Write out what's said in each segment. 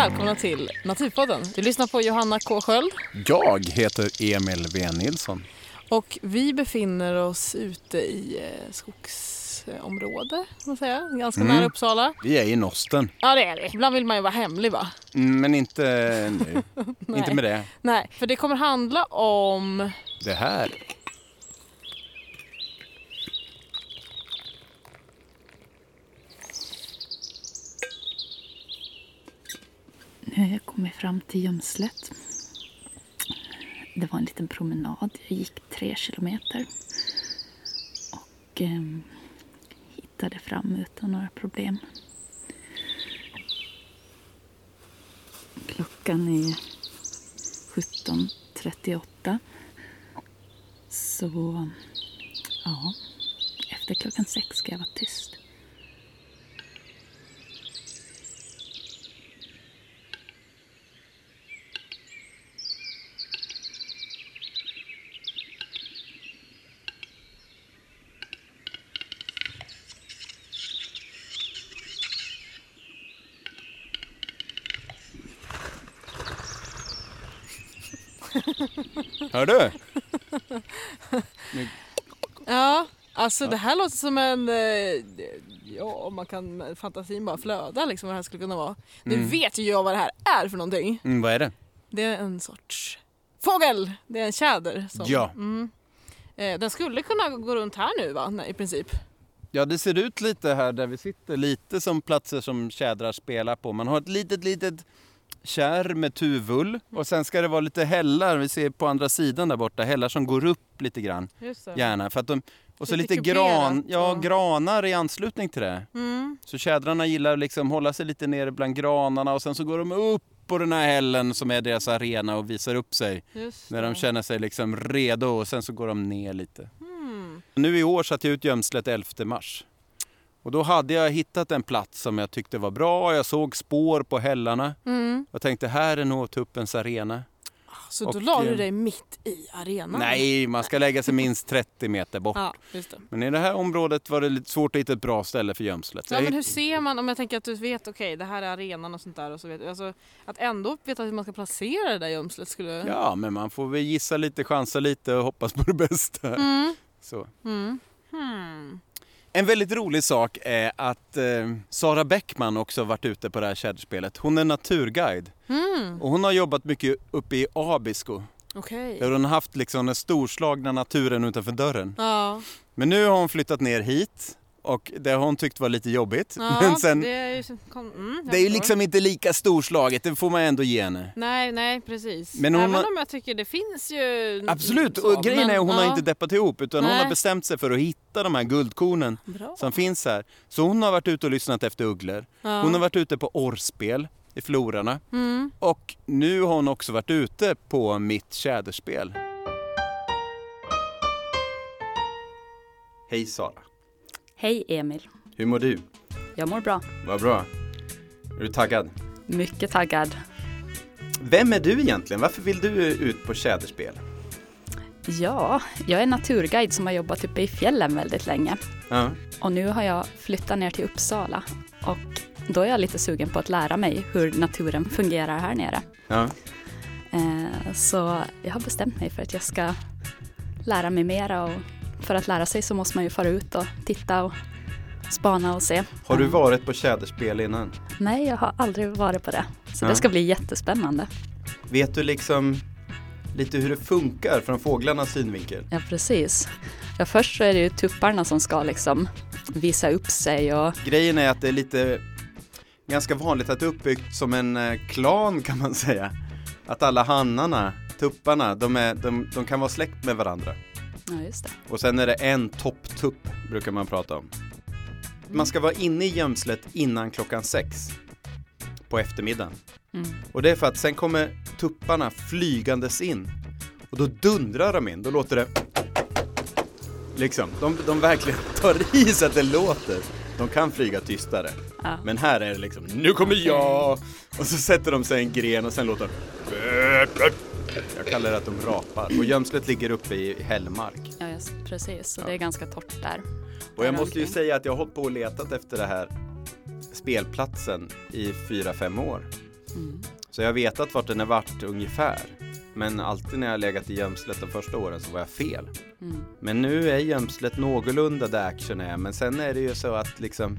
välkomna till Naturpodden. Du lyssnar på Johanna K Sköld Jag heter Emil V Nilsson. och vi befinner oss ute i eh, skogsområde, kan man säga. ganska Mm. nära Uppsala. Vi är i Nosten, Ja det är det. Ibland vill man ju vara hemlig va? Mm, men inte nu. Inte med det. Nej, för det kommer handla om Det här. Nu har jag kommit fram till Gömslet. Det var en liten promenad. Jag gick tre kilometer. Och eh, hittade fram utan några problem. Klockan är 17.38. Så ja, efter klockan sex ska jag vara tyst. Hör du? Ja, alltså det här låter som en... eh, Ja, man kan fantasin bara flöda liksom vad det här skulle kunna vara. Nu Mm. vet ju jag vad det här är för någonting. Mm, vad är det? Det är en sorts fågel. Det är en tjäder. Som, Ja. Mm. Eh, Den skulle kunna gå runt här nu va, Nej, i princip. Ja, det ser ut lite här där vi sitter, lite som platser som tjädrar spelar på. Man har ett litet, litet kärr med tuvull och sen ska det vara lite hällar, vi ser på andra sidan där borta, hällar som går upp lite grann, gärna. För att de, och så Lite lite gran, ja, ja. granar i anslutning till det. Mm. Så tjädrarna gillar liksom hålla sig lite nere bland granarna och sen så går de upp på den här hällen som är deras arena och visar upp sig när de känner sig liksom redo och sen så går de ner lite. Mm. Nu i år satte jag ut gömslet 11 mars. Och då hade jag hittat en plats som jag tyckte var bra. Jag såg spår på hällarna. Mm. Jag tänkte här är nog tuppens arena. Så då la du eh, dig mitt i arenan? Nej, man ska lägga sig minst 30 meter bort. Ja. Men i det här området var det lite svårt att hitta ett bra ställe för gömslet. Ja, men hur ser man, om jag tänker att du vet, okej det här är arenan och sånt där och så vet alltså, att ändå veta hur man ska placera det där gömslet skulle... Ja, men man får väl gissa lite, chansa lite och hoppas på det bästa. Mm. Så. Mm. Hmm. En väldigt rolig sak är att eh, Sara Bäckman också varit ute på det här tjäderspelet. Hon är naturguide Mm. och hon har jobbat mycket uppe i Abisko. Okej. Där hon har haft liksom den storslagna naturen utanför dörren. Ja, Men nu har hon flyttat ner hit och det har hon tyckt var lite jobbigt. ja Men sen, det det, är ju... Kom, mm, jag är ju liksom inte lika storslaget, det får man ändå ge henne. Nej, nej precis. Men hon Även har- om jag tycker det finns ju... Absolut, så, och grejen men- är att hon har ja, inte deppat ihop utan hon Nej. har bestämt sig för att hitta de här guldkornen Bra. som finns här. Så hon har varit ute och lyssnat efter ugglor. Ja. Hon har varit ute på orrspel i florarna Mm. och nu har hon också varit ute på mitt tjäderspel. Hej Sara, Hej Emil. hur mår du? Jag mår bra. Vad bra. Är du taggad? Mycket taggad. Vem är du egentligen? Varför vill du ut på tjäderspel? Ja, jag är naturguide som har jobbat uppe i fjällen väldigt länge. Ja. Och nu har jag flyttat ner till Uppsala. Och då är jag lite sugen på att lära mig hur naturen fungerar här nere. ja. Eh, Så jag har bestämt mig för att jag ska lära mig mera. Och för att lära sig så måste man ju fara ut och titta och spana och se. Har du varit på tjäderspel innan? Nej, jag har aldrig varit på det. Så Ja. det ska bli jättespännande. Vet du liksom lite hur det funkar från fåglarnas synvinkel? Ja, precis. Ja, först så är det ju tupparna som ska liksom visa upp sig och Grejen är att det är lite ganska vanligt att det är uppbyggt som en eh, klan kan man säga. Att alla hannarna, tupparna, de, är, de, de kan vara släkt med varandra. Ja, just det. Och sen är det en topptupp brukar man prata om. Man ska vara inne i gömslet innan klockan sex på eftermiddagen. Mm. Och det är för att sen kommer tupparna flygandes in och då dundrar de in, då låter det liksom, de, de verkligen tar i så att det låter. De kan flyga tystare. Ja. Men här är det liksom, nu kommer jag! Och så sätter de sig en gren och sen låter de Jag kallar det att de rapar. Och gömslet ligger uppe i hällmark. Ja, just, precis. Så Ja. det är ganska torrt där. Och jag måste ju säga att jag har hållit på och letat efter det här spelplatsen i fyra fem år. Mm. Så jag har vetat vart den har varit ungefär. Men alltid när jag har legat i gömslet de första åren så var jag fel. Mm. Men nu är gömslet någorlunda där action är. Men sen är det ju så att liksom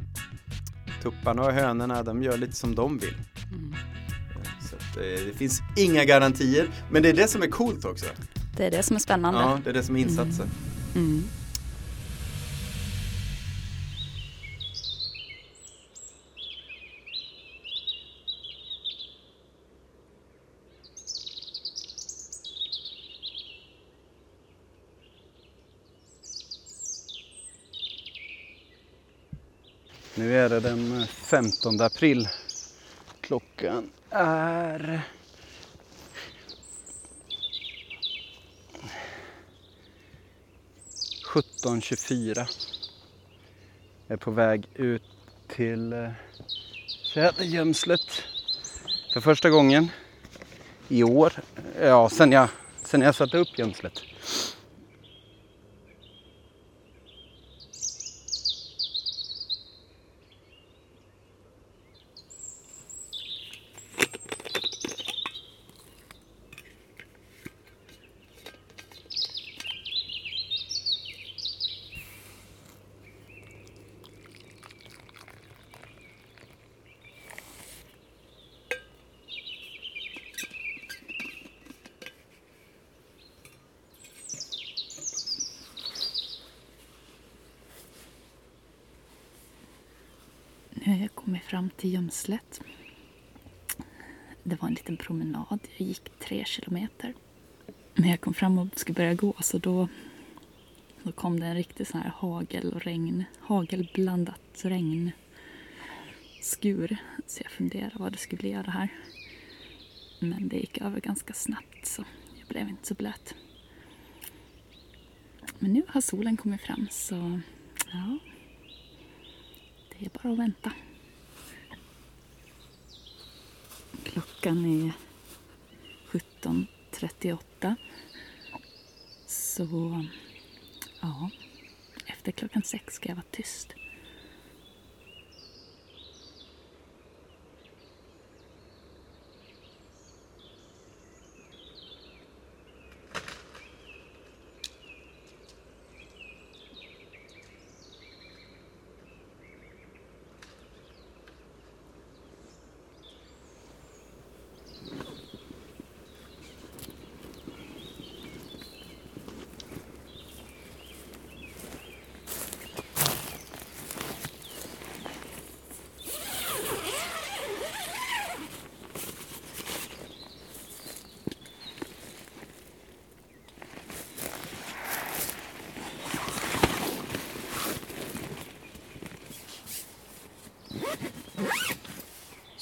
tupparna och hönorna de gör lite som de vill. Mm. Eh, det finns inga garantier. Men det är det som är coolt också. Det är det som är spännande. Ja, det är det som är insatsen. Mm. Nu är det den 15 april. Klockan är... Sjutton tjugofyra. Jag är på väg ut till eh, Tjädergömslet för första gången i år. Ja, sen jag, sen jag satte upp gömslet. Mig har kommit fram till gömslet. Det var en liten promenad. Jag gick tre kilometer. När jag kom fram och skulle börja gå så då, då kom det en riktig sån här hagel och regn, hagelblandat regn skur. Så jag funderade vad det skulle bli av det här. Men det gick över ganska snabbt så jag blev inte så blöt. Men nu har solen kommit fram så ja, det är bara att vänta. Klockan är 17.38. Så ja, efter klockan sex ska jag vara tyst.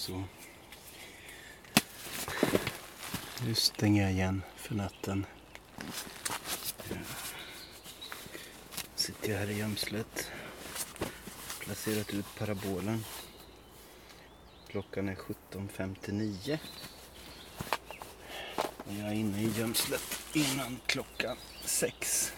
Så. Nu stänger jag igen för natten. Sitter jag här i gömslet. Placerat ut parabolen. Klockan är 17.59. Och jag är inne i gömslet innan klockan 6.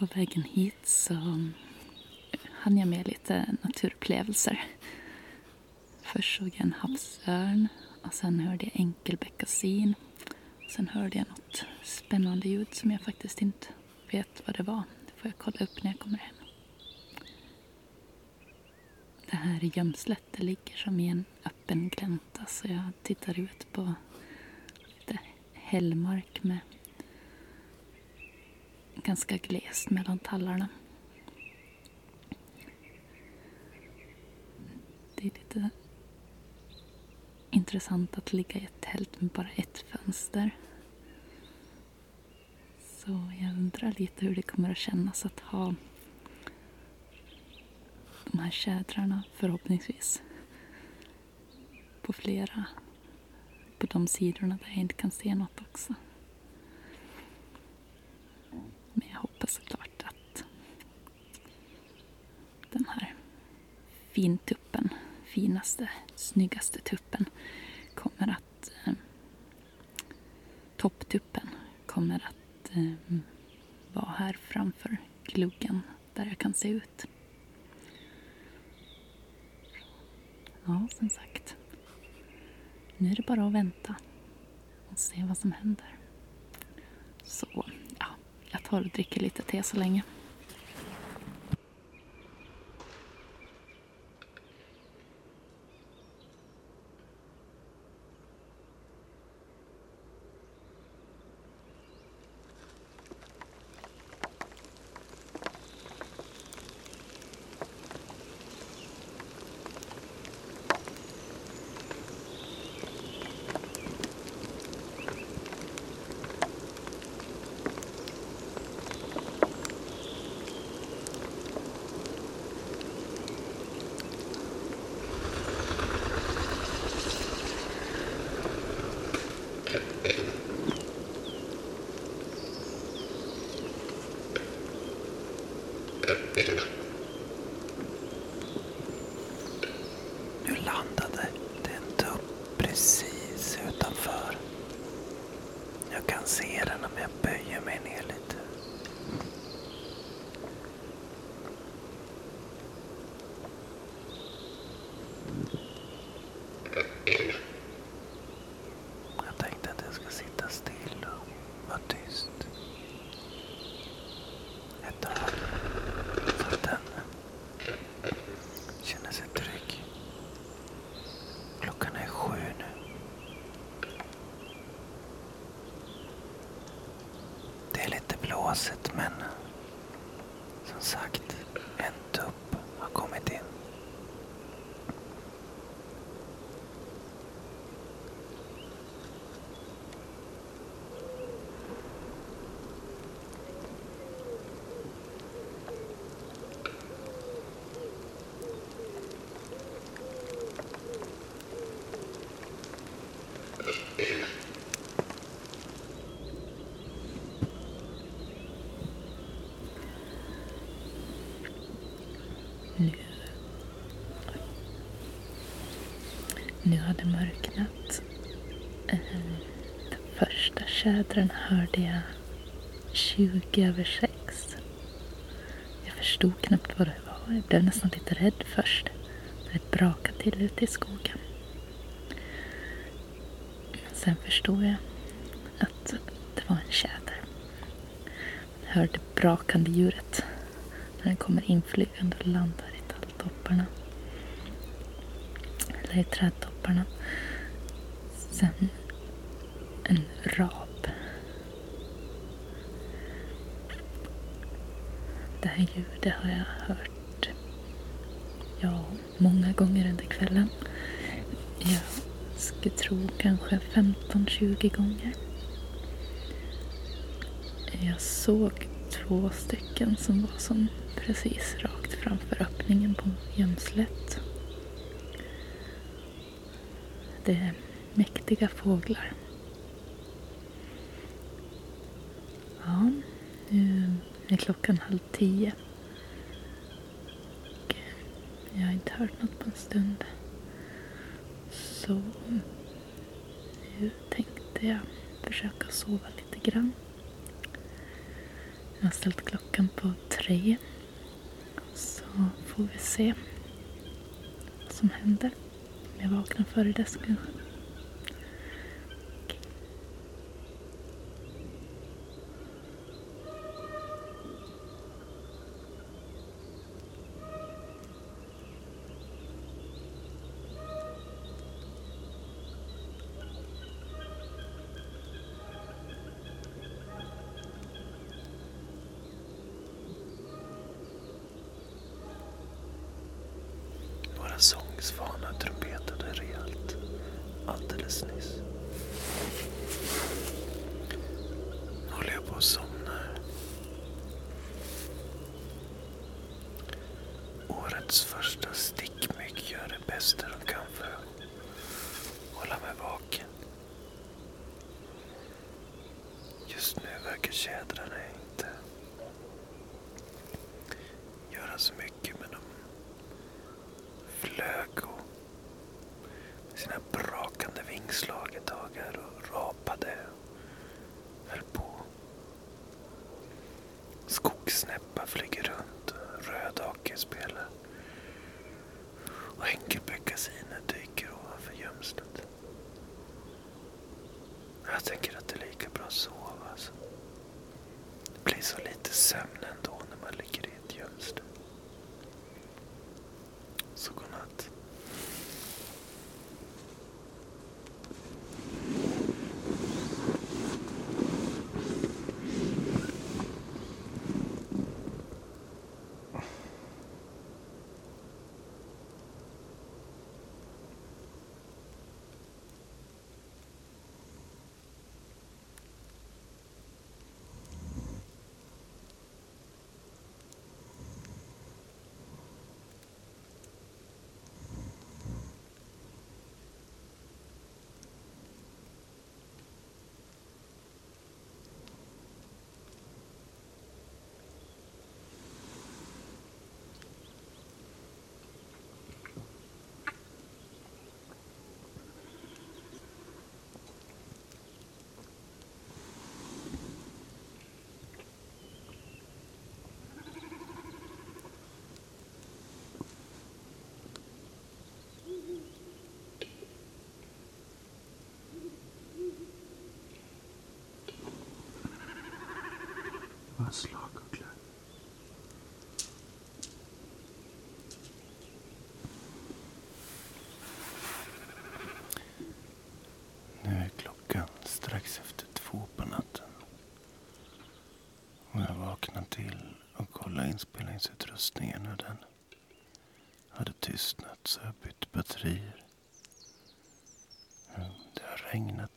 På vägen hit så hann jag med lite naturupplevelser. Först såg jag en havsörn och sen hörde jag enkelbeckasin. Sen hörde jag något spännande ljud som jag faktiskt inte vet vad det var. Det får jag kolla upp när jag kommer hem. Det här gömslet det ligger som i en öppen glänta så jag tittar ut på lite hällmark med ganska glest mellan tallarna. Det är lite intressant att ligga i ett tält med bara ett fönster. Så jag undrar lite hur det kommer att kännas att ha de här tjädrarna förhoppningsvis på flera på de sidorna där jag inte kan se något också. Men jag hoppas såklart att den här fintuppen, finaste, snyggaste tuppen kommer att eh, topptuppen kommer att eh, vara här framför gluggen där jag kan se ut. Ja, som sagt. Nu är det bara att vänta och se vad som händer. Så, tar och dricker lite te så länge. Nu landade det en tupp precis utanför. Jag kan se den om jag böjer mig ner lite. Jag tänkte att jag ska sitta still och vara tyst. Ett tag. Så att den känner sig trygg. Klockan är sju nu. Det är lite men som sagt, en tupp har kommit in. Nu, nu har det mörknat. Eh, Den första tjädern hörde jag 20 över 6. Jag förstod knappt vad det var. Jag blev nästan lite rädd först. När det brakade till ute i skogen. Sen förstod jag att det var en tjäder. Jag hörde brakande djuret när den kommer inflygande och landar i talltopparna. Eller i trädtopparna. Sen en rap. Det här ljudet har jag hört ja, många gånger under kvällen. Jag skulle tro kanske 15-20 gånger. Jag såg två stycken som var som precis rakt framför öppningen på gömslet. Det är mäktiga fåglar. Ja, nu är klockan halv tio. Jag har inte hört något på en stund. Så nu tänkte jag försöka sova lite grann. Jag har ställt klockan på tre. Så får vi se vad som händer. Om jag vaknar före dess kanske. årets första stickmygg gör det bästa de kan för att hålla mig vaken. Just nu verkar tjädrarna inte göra så mycket Bara slagugglor. Nu är klockan strax efter två på natten. Och jag vaknade till och kollade inspelningsutrustningen och den hade tystnat så jag bytte batterier. Mm, det har regnat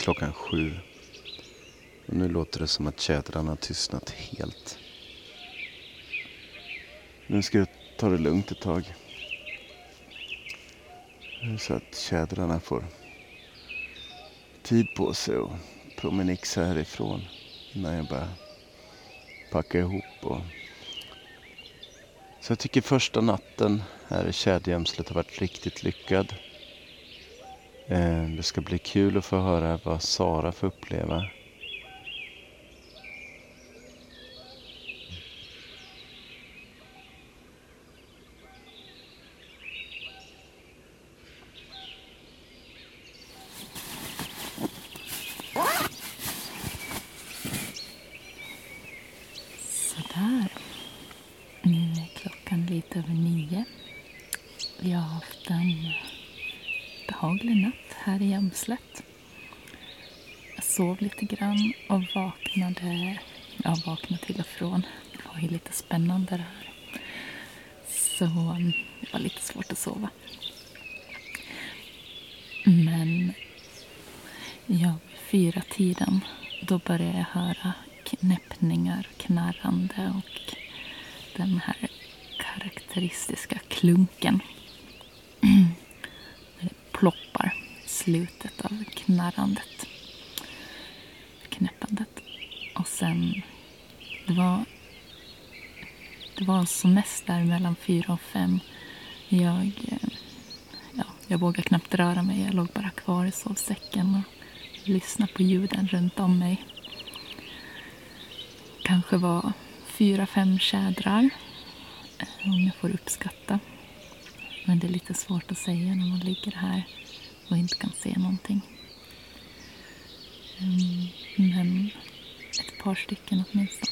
klockan sju. Och nu låter det som att tjädrarna har tystnat helt. Nu ska jag ta det lugnt ett tag. Så att tjädrarna får tid på sig och promenixa härifrån innan jag börjar packa ihop. Och... Så jag tycker första natten här i tjäderjämslet har varit riktigt lyckad. Eh, det ska bli kul att få höra vad Sara får uppleva. Sådär. Nu är klockan lite över nio. Vi har haft en behaglig natt här i Jämslet. Jag sov lite grann och vaknade, ja vaknade till och från. Det var ju lite spännande här. Så det var lite svårt att sova. Men ja, vid fyra tiden då började jag höra knäppningar, knarrande och den här karaktäristiska klunken. När det ploppar i slutet av knarrandet. Knäppandet. Och sen, det var, det var som mest där mellan fyra och fem. Jag, eh, ja, jag vågade knappt röra mig. Jag låg bara kvar i sovsäcken och lyssnade på ljuden runt om mig kanske var fyra, fem tjädrar. Eh, om jag får uppskatta. Men det är lite svårt att säga när man ligger här och inte kan se någonting. Mm, men ett par stycken åtminstone.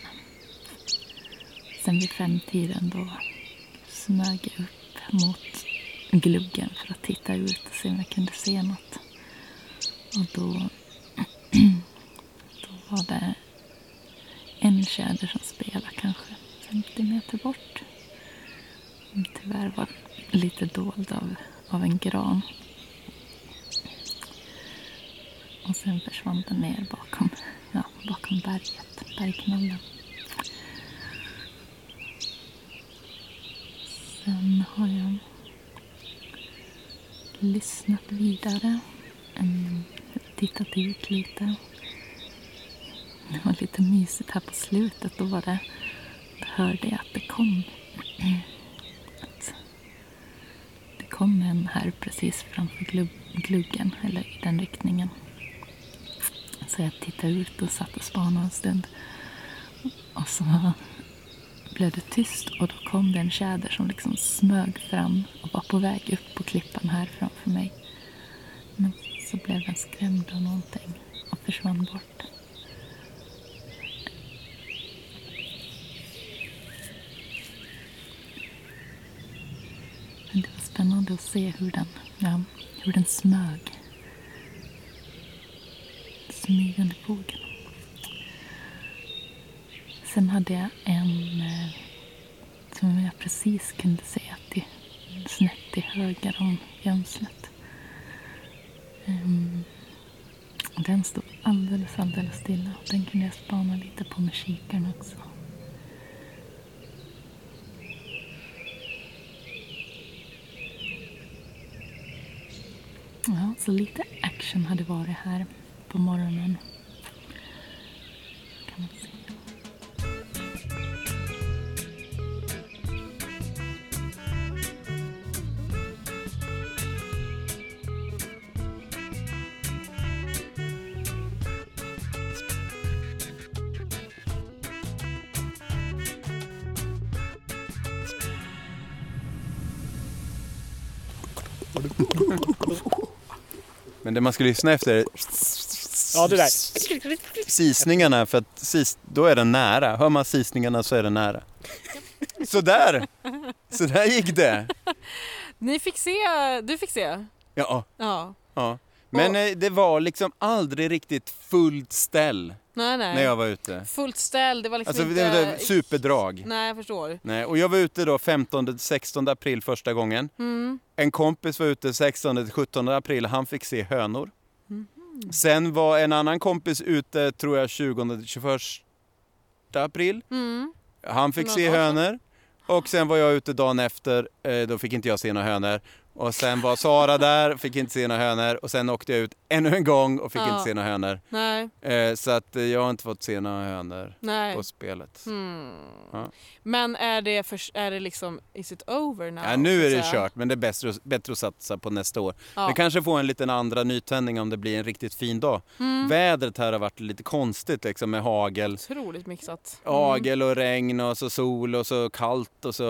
Sen vid femtiden då smög jag upp mot gluggen för att titta ut och se om jag kunde se något. Och då, då var det en tjäder som spelade kanske 50 meter bort. Tyvärr var den lite dold av, av en gran. Och sen försvann den ner bakom, ja, bakom berget, bergknallen. Sen har jag lyssnat vidare, tittat ut lite. Det var lite mysigt här på slutet. Då var det, då hörde jag att det kom att det kom en här precis framför gluggen, eller i den riktningen. Så jag tittade ut och satt och spanade en stund. Och så blev det tyst och då kom det en tjäder som liksom smög fram och var på väg upp på klippan här framför mig. Men så blev den skrämd av någonting och försvann bort. Men det var spännande att se hur den, ja, hur den smög. Smygande fågel. Sen hade jag en eh, som jag precis kunde se till, snett till höger om gömslet. Ehm, den stod alldeles, alldeles stilla. Den kunde jag spana lite på med kikaren också. Ja, så lite action hade varit här på morgonen. Kan man se. Men det man ska lyssna efter är Ja, det där. sisningarna för att sis, då är den nära. Hör man sisningarna så är den nära. Sådär! Sådär gick det. Ni fick se, du fick se? Ja, Ja. ja. Men eh, det var liksom aldrig riktigt fullt ställ Nej, nej. när jag var ute. Fullt ställ, det var liksom Alltså inte... det var superdrag. Nej, jag förstår. Nej, och jag var ute då 15-16 april första gången. Mm. En kompis var ute 16-17 april, han fick se hönor. Sen var en annan kompis ute, tror jag, 20-21 april. Mm. Han fick Men se hönor. Och sen var jag ute dagen efter, eh, då fick inte jag se några hönor. Och sen var Sara där, fick inte se några hönor. Och sen åkte jag ut ännu en gång och fick Ja. inte se några hönor. Nej, Eh, så att eh, jag har inte fått se några hönor nej. på spelet. Hmm. Ja. Men är det, för, är det liksom, is it over now? Ja, nu är det kört, men det är bättre, bättre att satsa på nästa år. Ja. Vi kanske får en liten andra nytändning om det blir en riktigt fin dag. Mm. Vädret här har varit lite konstigt liksom med hagel. Otroligt mixat. Mm. Hagel och regn och så sol och så kallt och så,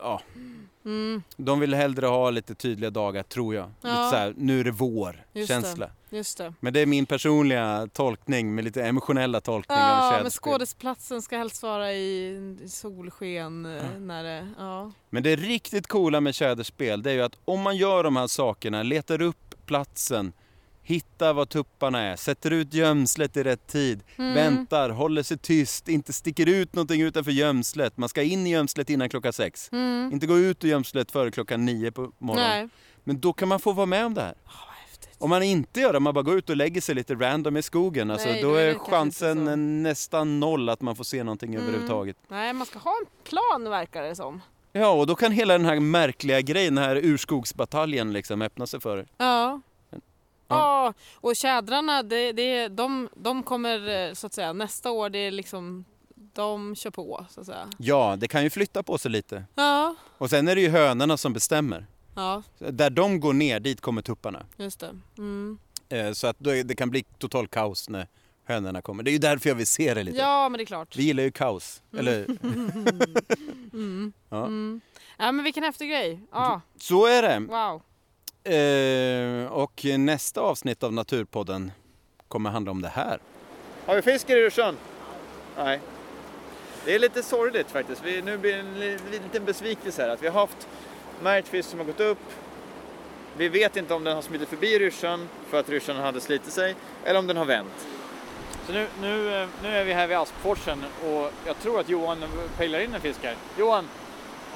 ja. Mm. De vill hellre ha lite tydliga dagar tror jag. Lite Ja. så här, nu är det vår Just det. Men det är min personliga tolkning med lite emotionella tolkning av Ja, men skådesplatsen ska helst vara i solsken eh, när det, ja. Men det riktigt coola med tjäderspel det är ju att om man gör de här sakerna, letar upp platsen, hittar var tupparna är, sätter ut gömslet i rätt tid, Mm. väntar, håller sig tyst, inte sticker ut någonting utanför gömslet. Man ska in i gömslet innan klockan sex. Mm. Inte gå ut ur gömslet före klockan nio på morgonen. Nej. Men då kan man få vara med om det här. Häftigt. Om man inte gör det, om man bara går ut och lägger sig lite random i skogen, alltså, Nej, då är är chansen nästan noll att man får se någonting Mm. överhuvudtaget. Nej, man ska ha en plan verkar det som. Ja, och då kan hela den här märkliga grejen, den här urskogsbataljen liksom öppna sig för. Ja. Ja. Ja, och tjädrarna, det, det, de, de kommer eh, så att säga nästa år, det är liksom, de kör på så att säga. Ja, det kan ju flytta på sig lite. Ja, Och sen är det ju hönorna som bestämmer. ja Där de går ner, dit kommer tupparna. just det. Mm. Eh, Så att det kan bli total kaos när hönorna kommer. Det är ju därför jag vill se det lite. Ja, men det är klart. Vi gillar ju kaos, eller Mm. Ja. Mm. Ja, men vilken häftig grej. Ja, Så är det. wow. Eh, och nästa avsnitt av Naturpodden kommer handla om det här. Har vi fisk i Rysjön? Nej. Det är lite sorgligt faktiskt. Vi, nu blir det en li- liten besvikelse här. Att vi har haft märkt fisk som har gått upp. Vi vet inte om den har smitit förbi Rysjön för att Rysjön hade slitit sig eller om den har vänt. Så nu, nu, eh, nu är vi här vid Aspforsen och jag tror att Johan pejlar in en fisk här. Johan,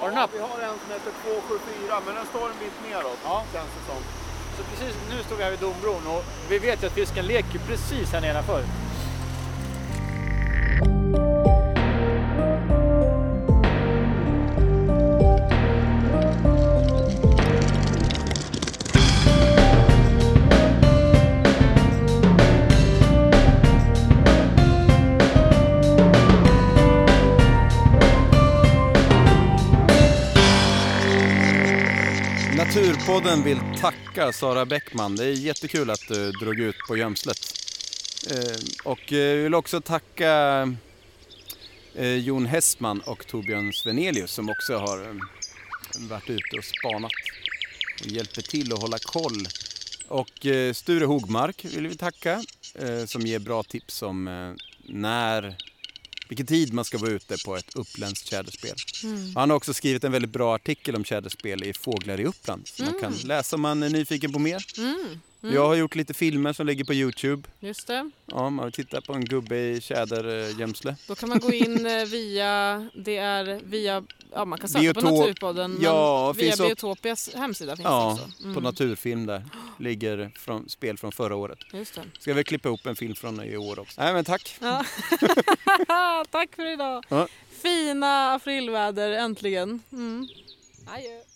har du napp? Vi har en som heter 274 men den står en bit neråt Ja. känns det som. Så precis nu står vi här vid Dombron och vi vet ju att fisken leker precis här nedanför. Naturpodden vill tacka Sara Bäckman. Det är jättekul att du drog ut på gömslet. Eh, och eh, vi vill också tacka eh, Jon Hessman och Torbjörn Svenelius som också har varit ute och spanat och hjälper till att hålla koll. Och Sture Hogmark vill vi tacka som ger bra tips om när, vilken tid man ska vara ute på ett uppländskt tjäderspel. Han har också skrivit en väldigt bra artikel om tjäderspel i Fåglar i Uppland som man kan läsa om man är nyfiken på mer. Mm. Jag har gjort lite filmer som ligger på Youtube. Just det. Ja, man tittar på en gubbe i tjädergömsle. Då kan man gå in eh, via, det är via, ja man kan söka på Biotop- Naturpodden, Ja, via finns Biotopias hemsida finns Ja, det också. Mm. på Naturfilm där. Ligger från, spel från förra året. Just det. Ska vi klippa ihop en film från i år också. Nej men tack. Ja. Tack för idag. Ja. Fina aprilväder äntligen. Mm. Adjö.